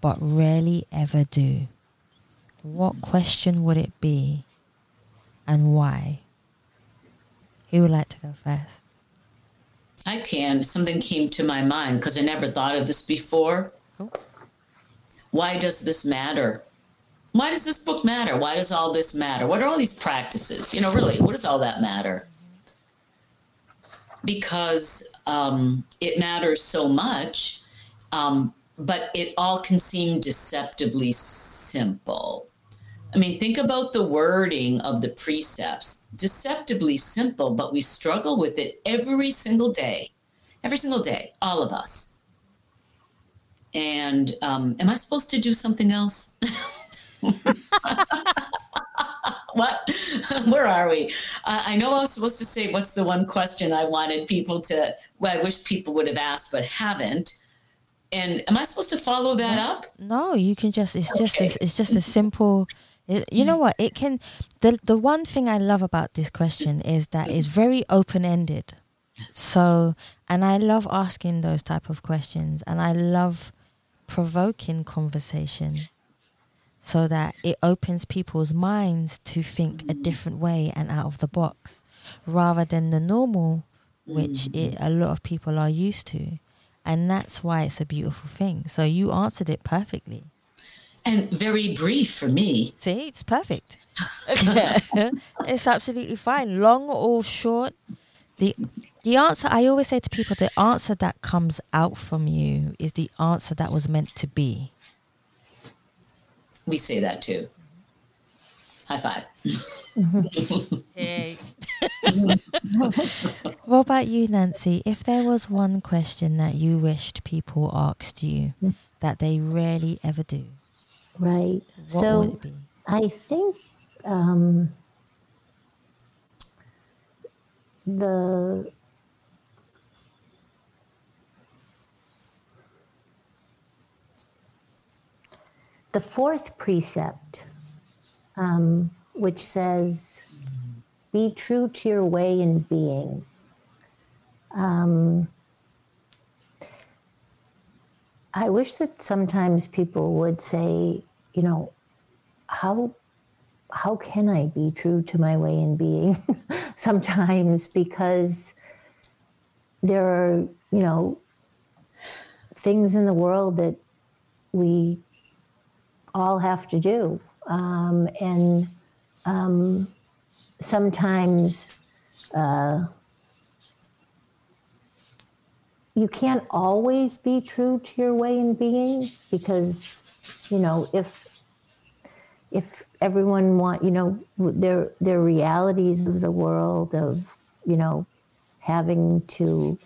[SPEAKER 1] but rarely ever do what question would it be and why? Who would like to go first?
[SPEAKER 2] I can. Something came to my mind because I never thought of this before. Why does this matter? Why does this book matter? Why does all this matter? What are all these practices? You know, really, what does all that matter? Because um, it matters so much, um, but it all can seem deceptively simple. I mean, think about the wording of the precepts. Deceptively simple, but we struggle with it every single day. Every single day, all of us. And um, am I supposed to do something else? what? Where are we? Uh, I know I was supposed to say, what's the one question I wanted people to, well, I wish people would have asked, but haven't. And am I supposed to follow that up?
[SPEAKER 1] No, you can just, it's okay. just, it's, it's just a simple you know what? It can. The the one thing I love about this question is that it's very open ended. So, and I love asking those type of questions, and I love provoking conversation, so that it opens people's minds to think a different way and out of the box, rather than the normal, which it, a lot of people are used to, and that's why it's a beautiful thing. So you answered it perfectly
[SPEAKER 2] and very brief for me.
[SPEAKER 1] See, it's perfect. it's absolutely fine. Long or short, the the answer I always say to people, the answer that comes out from you is the answer that was meant to be.
[SPEAKER 2] We say that too. High five.
[SPEAKER 1] hey. what about you, Nancy? If there was one question that you wished people asked you that they rarely ever do,
[SPEAKER 3] Right.
[SPEAKER 1] What
[SPEAKER 3] so
[SPEAKER 1] would it be?
[SPEAKER 3] I think um, the the fourth precept, um, which says, "Be true to your way in being." Um, I wish that sometimes people would say, you know, how how can I be true to my way in being? sometimes because there are, you know, things in the world that we all have to do, um, and um, sometimes. Uh, you can't always be true to your way in being because you know if if everyone want you know their their realities of the world of you know having to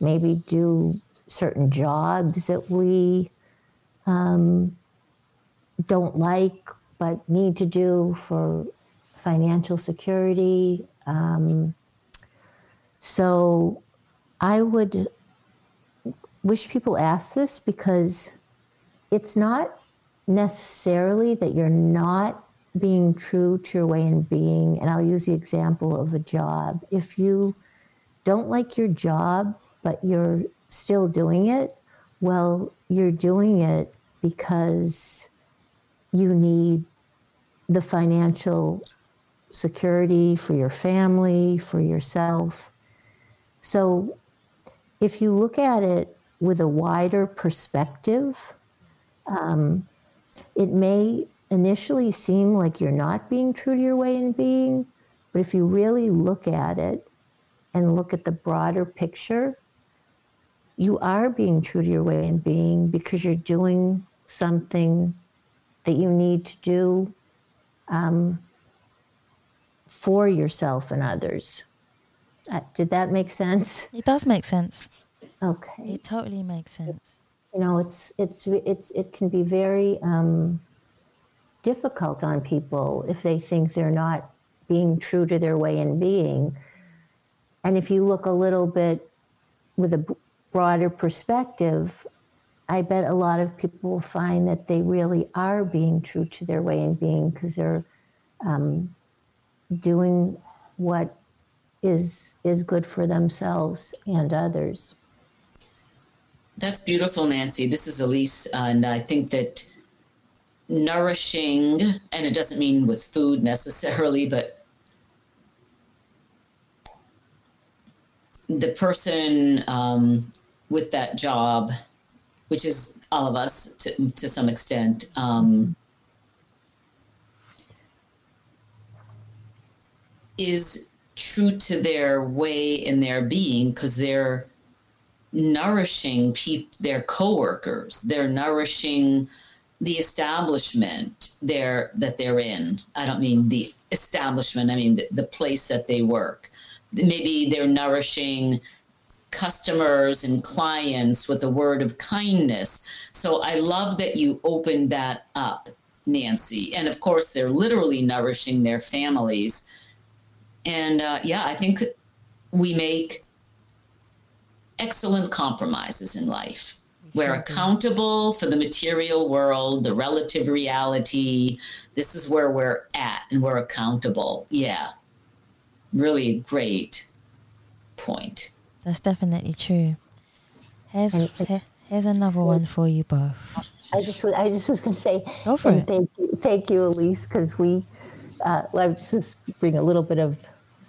[SPEAKER 3] maybe do certain jobs that we um, don't like but need to do for financial security um, so i would wish people ask this because it's not necessarily that you're not being true to your way in being. And I'll use the example of a job. If you don't like your job, but you're still doing it, well, you're doing it because you need the financial security for your family, for yourself. So if you look at it with a wider perspective, um, it may initially seem like you're not being true to your way in being, but if you really look at it and look at the broader picture, you are being true to your way in being because you're doing something that you need to do um, for yourself and others. Uh, did that make sense?
[SPEAKER 1] It does make sense.
[SPEAKER 3] Okay.
[SPEAKER 1] It totally makes sense.
[SPEAKER 3] You know, it's it's it's it can be very um, difficult on people if they think they're not being true to their way in being. And if you look a little bit with a broader perspective, I bet a lot of people will find that they really are being true to their way in being because they're um, doing what is is good for themselves and others.
[SPEAKER 2] That's beautiful, Nancy. This is Elise, and I think that nourishing, and it doesn't mean with food necessarily, but the person um, with that job, which is all of us to, to some extent, um, is true to their way in their being because they're nourishing their coworkers. They're nourishing the establishment there that they're in. I don't mean the establishment. I mean the, the place that they work. Maybe they're nourishing customers and clients with a word of kindness. So I love that you opened that up, Nancy. And of course, they're literally nourishing their families. And uh, yeah, I think we make excellent compromises in life. We're accountable for the material world, the relative reality. This is where we're at and we're accountable. Yeah. Really great point.
[SPEAKER 1] That's definitely true. Here's here's another one for you both.
[SPEAKER 3] I just was- I just was going to say
[SPEAKER 1] Go for it.
[SPEAKER 3] Thank you, thank you, Elise, because we uh, let's just bring a little bit of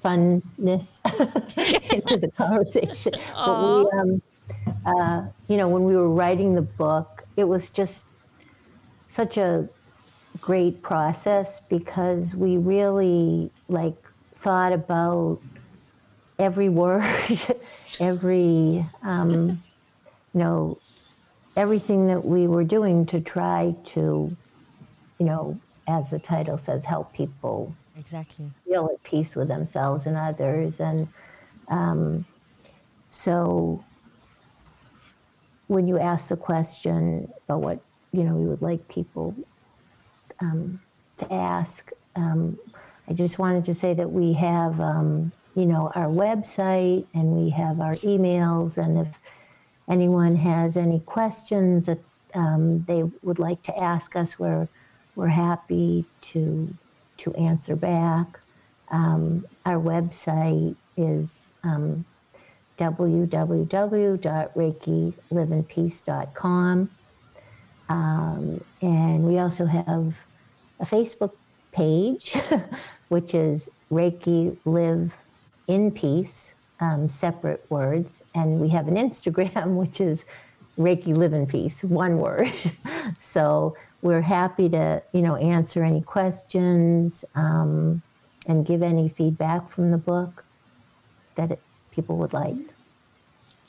[SPEAKER 3] funness into the conversation. But we, um, uh, you know, when we were writing the book, it was just such a great process because we really like thought about every word, every um, you know everything that we were doing to try to, you know, as the title says, help people
[SPEAKER 1] Exactly.
[SPEAKER 3] feel at peace with themselves and others. And um, so when you ask the question about what, you know, we would like people um, to ask, um, I just wanted to say that we have, um, you know, our website and we have our emails. And if anyone has any questions that um, they would like to ask us, we're, we're happy to, to answer back. Um, our website is um, www.reikiliveinpeace.com. Um, and we also have a Facebook page, which is Reiki Live in Peace, um, separate words. And we have an Instagram, which is Reiki Live in Peace, one word. so we're happy to, you know, answer any questions um, and give any feedback from the book that it, people would like.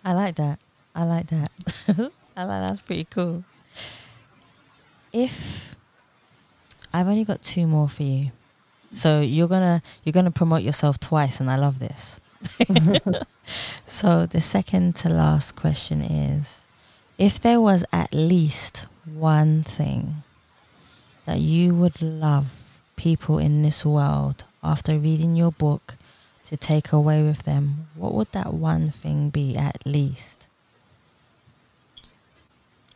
[SPEAKER 1] I like that. I like that. I like that's pretty cool. If I've only got two more for you. So you're gonna you're gonna promote yourself twice and I love this. so the second to last question is if there was at least one thing that you would love people in this world after reading your book to take away with them, what would that one thing be at least?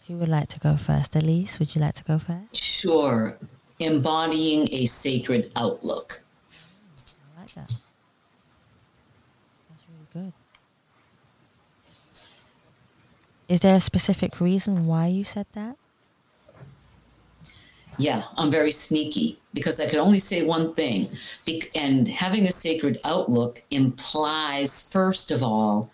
[SPEAKER 1] Who would like to go first? Elise, would you like to go first?
[SPEAKER 2] Sure. Embodying a sacred outlook.
[SPEAKER 1] I like that. That's really good. Is there a specific reason why you said that?
[SPEAKER 2] Yeah, I'm very sneaky because I can only say one thing. And having a sacred outlook implies, first of all,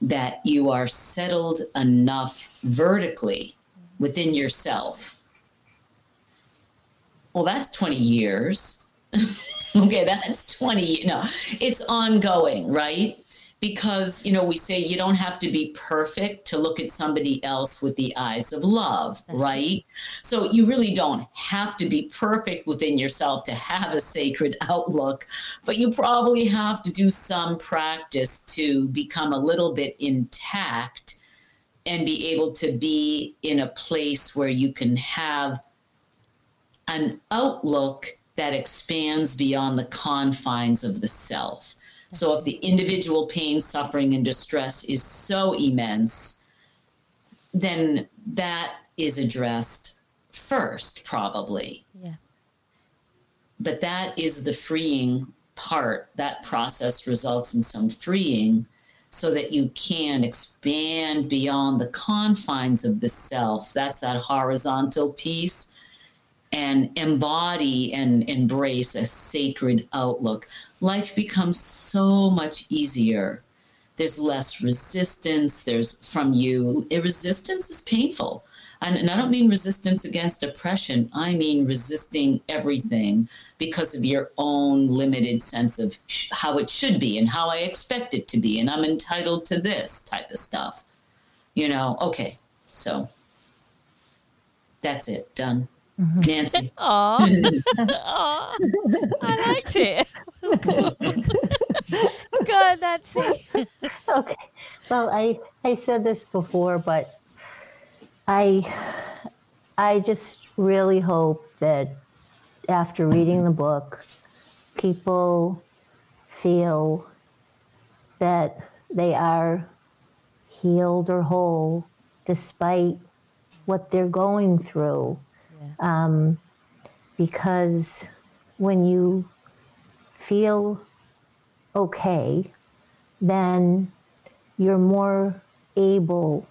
[SPEAKER 2] that you are settled enough vertically within yourself. Well, that's 20 years. okay, that's 20. No, it's ongoing, right? Because, you know, we say you don't have to be perfect to look at somebody else with the eyes of love, right? So you really don't have to be perfect within yourself to have a sacred outlook, but you probably have to do some practice to become a little bit intact and be able to be in a place where you can have an outlook that expands beyond the confines of the self. So if the individual pain, suffering, and distress is so immense, then that is addressed first, probably.
[SPEAKER 1] Yeah.
[SPEAKER 2] But that is the freeing part. That process results in some freeing so that you can expand beyond the confines of the self. That's that horizontal piece and embody and embrace a sacred outlook. Life becomes so much easier. There's less resistance. There's from you. Resistance is painful. And, and I don't mean resistance against oppression. I mean resisting everything because of your own limited sense of sh- how it should be and how I expect it to be. And I'm entitled to this type of stuff. You know, okay. So that's it. Done. Mm-hmm. Nancy.
[SPEAKER 1] Aw. Aw. I liked it. It was cool. Good, Nancy.
[SPEAKER 3] Okay. Well, I I said this before, but I I just really hope that after reading the book, people feel that they are healed or whole despite what they're going through. Yeah. Um, because when you feel okay, then you're more able,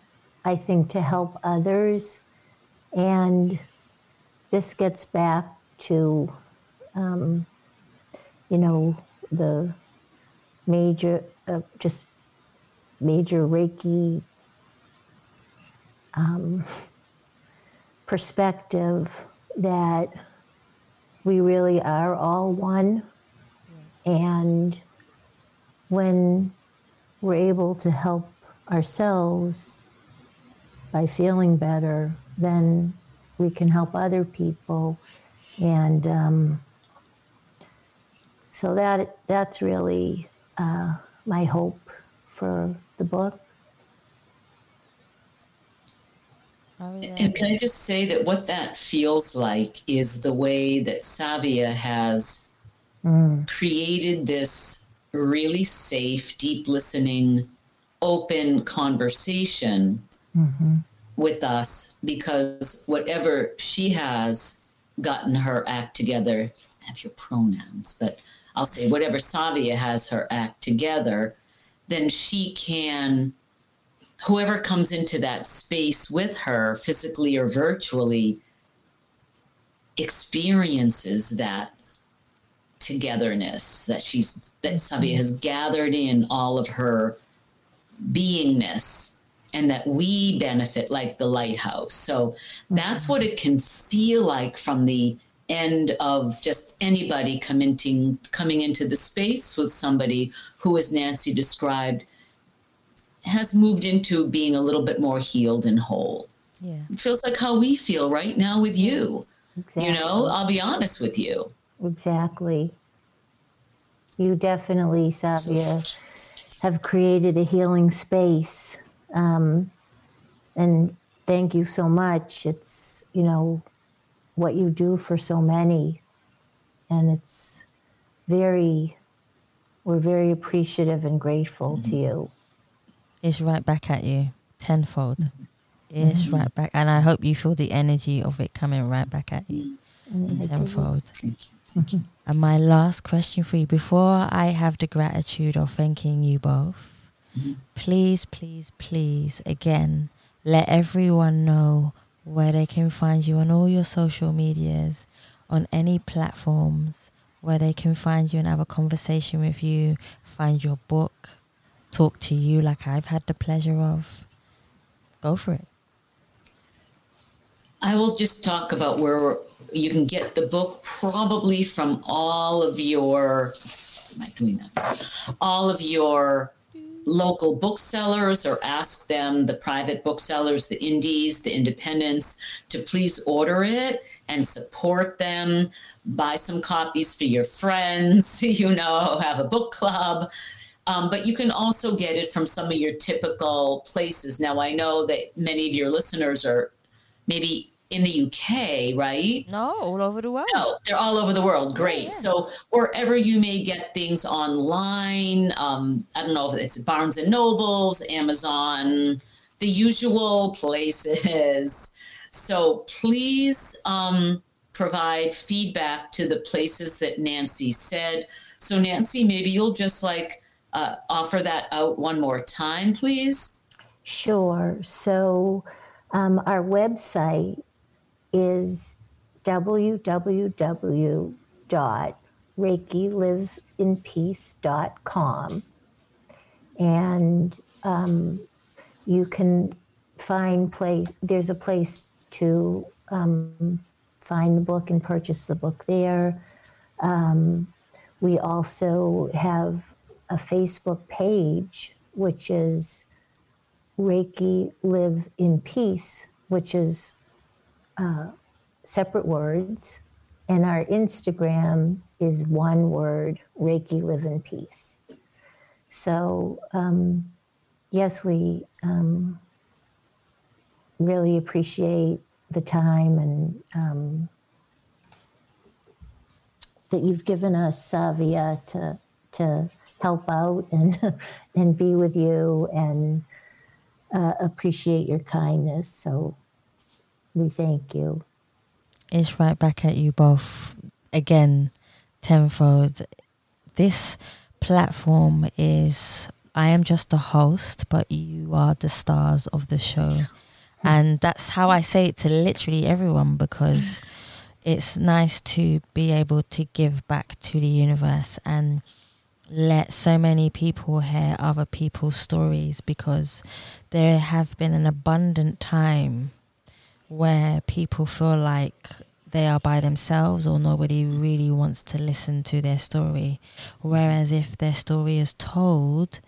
[SPEAKER 3] I think, to help others. And this gets back to, um, you know, the major, uh, just major Reiki um, perspective that we really are all one. And when we're able to help ourselves by feeling better, then we can help other people. And um, so that that's really uh, my hope for the book.
[SPEAKER 2] And can I just say that what that feels like is the way that Savia has mm. created this really safe, deep listening, open conversation mm-hmm. with us because whatever she has gotten her act together, have your pronouns, but I'll say whatever Savia has her act together, then she can whoever comes into that space with her, physically or virtually, experiences that togetherness that she's that Savia has mm-hmm. gathered in all of her beingness and that we benefit like the lighthouse. So that's what it mm-hmm. can feel like from the end of just anybody coming coming into the space with somebody who as Nancy described has moved into being a little bit more healed and whole. Yeah. It feels like how we feel right now with you. Exactly. You know, I'll be honest with you.
[SPEAKER 3] Exactly. You definitely, Savia, have created a healing space. Um, and thank you so much. It's, you know, what you do for so many. And it's very, we're very appreciative and grateful mm-hmm. to you
[SPEAKER 1] it's right back at you tenfold. It's mm-hmm. right back, and I hope you feel the energy of it coming right back at you mm-hmm. tenfold. And my last question for you before I have the gratitude of thanking you both, mm-hmm. please, please, please, again, let everyone know where they can find you on all your social medias, on any platforms where they can find you and have a conversation with you, find your book, talk to you like I've had the pleasure of, go for it.
[SPEAKER 2] I will just talk about where you can get the book probably from all of your am I doing that? All of your local booksellers or ask them the private booksellers, the indies, the independents to please order it and support them. Buy some copies for your friends, you know, have a book club um, but you can also get it from some of your typical places. Now, I know that many of your listeners are maybe in the UK, right?
[SPEAKER 1] No, all over the world.
[SPEAKER 2] No, they're all over the world. Great. Yeah. So wherever you may get things online, um, I don't know if it's Barnes and Nobles, Amazon, the usual places. So please um, provide feedback to the places that Nancy said. So Nancy, maybe you'll just like uh, offer that out one more time, please?
[SPEAKER 3] Sure. So um, our website is www.reikiliveinpeace.com. And um, you can find place, there's a place to um, find the book and purchase the book there. Um, we also have a Facebook page, which is Reiki Live in Peace, which is uh, separate words. And our Instagram is one word Reiki Live in Peace. So, um, yes, we um, really appreciate the time and um, that you've given us, Savia, to to help out and and be with you and uh, appreciate your kindness. So we thank you.
[SPEAKER 1] It's right back at you both again, tenfold. This platform is I am just a host, but you are the stars of the show. And that's how I say it to literally everyone because it's nice to be able to give back to the universe and let so many people hear other people's stories because there have been an abundant time where people feel like they are by themselves or nobody really wants to listen to their story. Whereas if their story is told,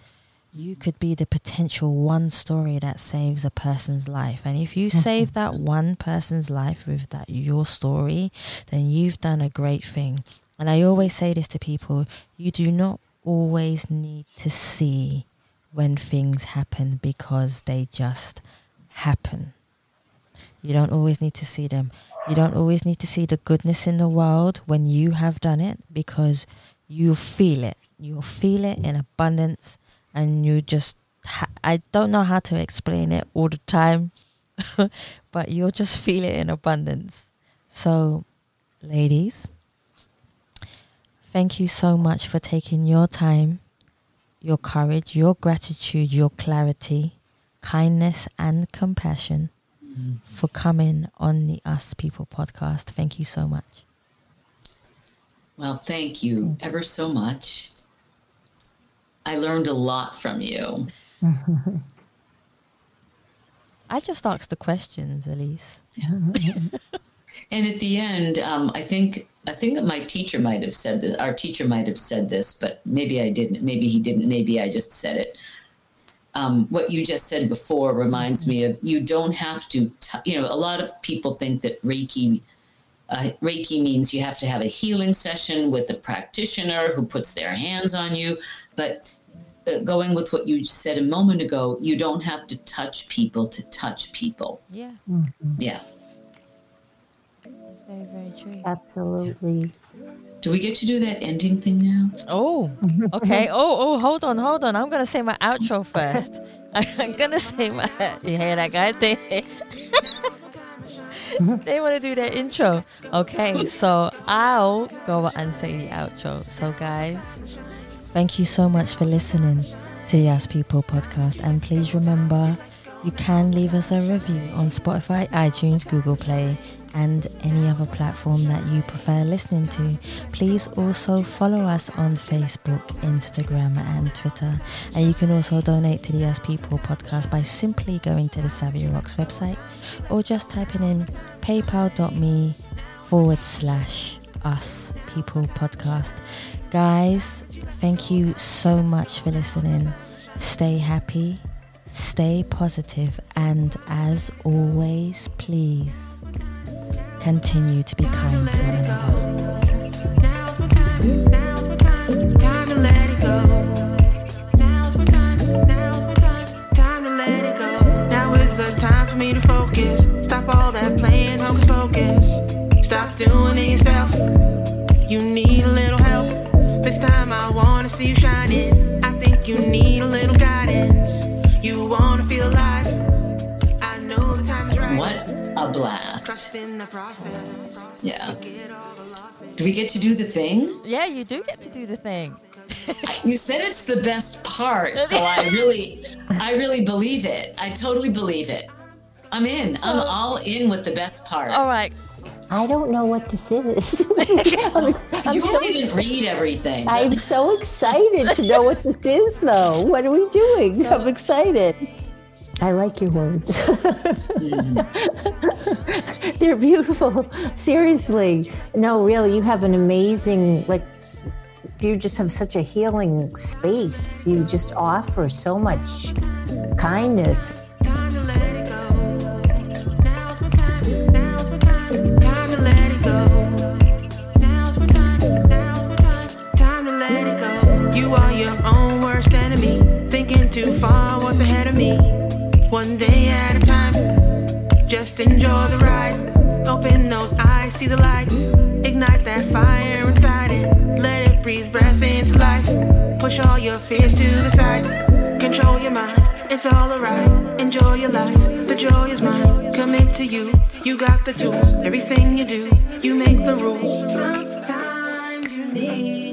[SPEAKER 1] you could be the potential one story that saves a person's life. And if you save that one person's life with that your story, then you've done a great thing. And I always say this to people, you do not always need to see when things happen because they just happen. You don't always need to see them. You don't always need to see the goodness in the world when you have done it because you feel it. You'll feel it in abundance and you just, ha- I don't know how to explain it all the time, but you'll just feel it in abundance. So, ladies, thank you so much for taking your time, your courage, your gratitude, your clarity, kindness, and compassion for coming on the Us People podcast. Thank you so much.
[SPEAKER 2] Well, thank you ever so much. I learned a lot from you.
[SPEAKER 1] I just asked the questions, Elise.
[SPEAKER 2] And at the end, um, I think I think that my teacher might have said this. Our teacher might have said this, but maybe I didn't. Maybe he didn't. Maybe I just said it. Um, what you just said before reminds me of you don't have to. T- you know, a lot of people think that Reiki. Uh, Reiki means you have to have a healing session with a practitioner who puts their hands on you, but uh, going with what you said a moment ago, you don't have to touch people to touch people.
[SPEAKER 1] Yeah,
[SPEAKER 2] Yeah.
[SPEAKER 1] It's very, very true.
[SPEAKER 3] Absolutely.
[SPEAKER 2] Do we get to do that ending thing now?
[SPEAKER 1] Oh, okay. Oh, oh, hold on, hold on. I'm gonna say my outro first. I'm gonna say my. You hear that, guys? They they want to do their intro. Okay, so I'll go and say the outro. So, guys, thank you so much for listening to the Us People podcast, and please remember. You can leave us a review on Spotify, iTunes, Google Play, and any other platform that you prefer listening to. Please also follow us on Facebook, Instagram, and Twitter. And you can also donate to the Us People podcast by simply going to the Savia Rocks website or just typing in paypal.me forward slash us people podcast. Guys, thank you so much for listening. Stay happy, stay positive, and as always, please continue to be kind to one another.
[SPEAKER 4] Time, for me to focus. Stop all that playing hocus pocus. Stop doing it yourself. You need a little help. This time I wanna see you shining. I think you need a little guidance.
[SPEAKER 2] Blast.
[SPEAKER 4] Trust in the process.
[SPEAKER 2] Yeah.
[SPEAKER 4] Get all the losses.
[SPEAKER 2] Do we get to do the thing?
[SPEAKER 1] Yeah, you do get to do the thing.
[SPEAKER 2] You said it's the best part, so I really, I really believe it. I totally believe it. I'm in. I'm all in with the best part.
[SPEAKER 1] All right.
[SPEAKER 3] I don't know what this is. I'm, I'm
[SPEAKER 2] you
[SPEAKER 3] so,
[SPEAKER 2] didn't read everything.
[SPEAKER 3] I'm so excited to know what this is, though. What are we doing? I'm excited. I like your words. They're beautiful. Seriously. No, really, you have an amazing, like, you just have such a healing space. You just offer so much kindness.
[SPEAKER 4] Time to let it go. Now's my time. Now's my time. Time to let it go. Now's my time. Now's my time. Time to let it go. You are your own worst enemy. Thinking too far, what's ahead of me? One day at a time. Just enjoy the ride. Open those eyes, see the light. Ignite that fire inside it. Let it breathe breath into life. Push all your fears to the side. Control your mind. It's all alright. Enjoy your life. The joy is mine. Commit to you. You got the tools. Everything you do, you make the rules. Sometimes you need.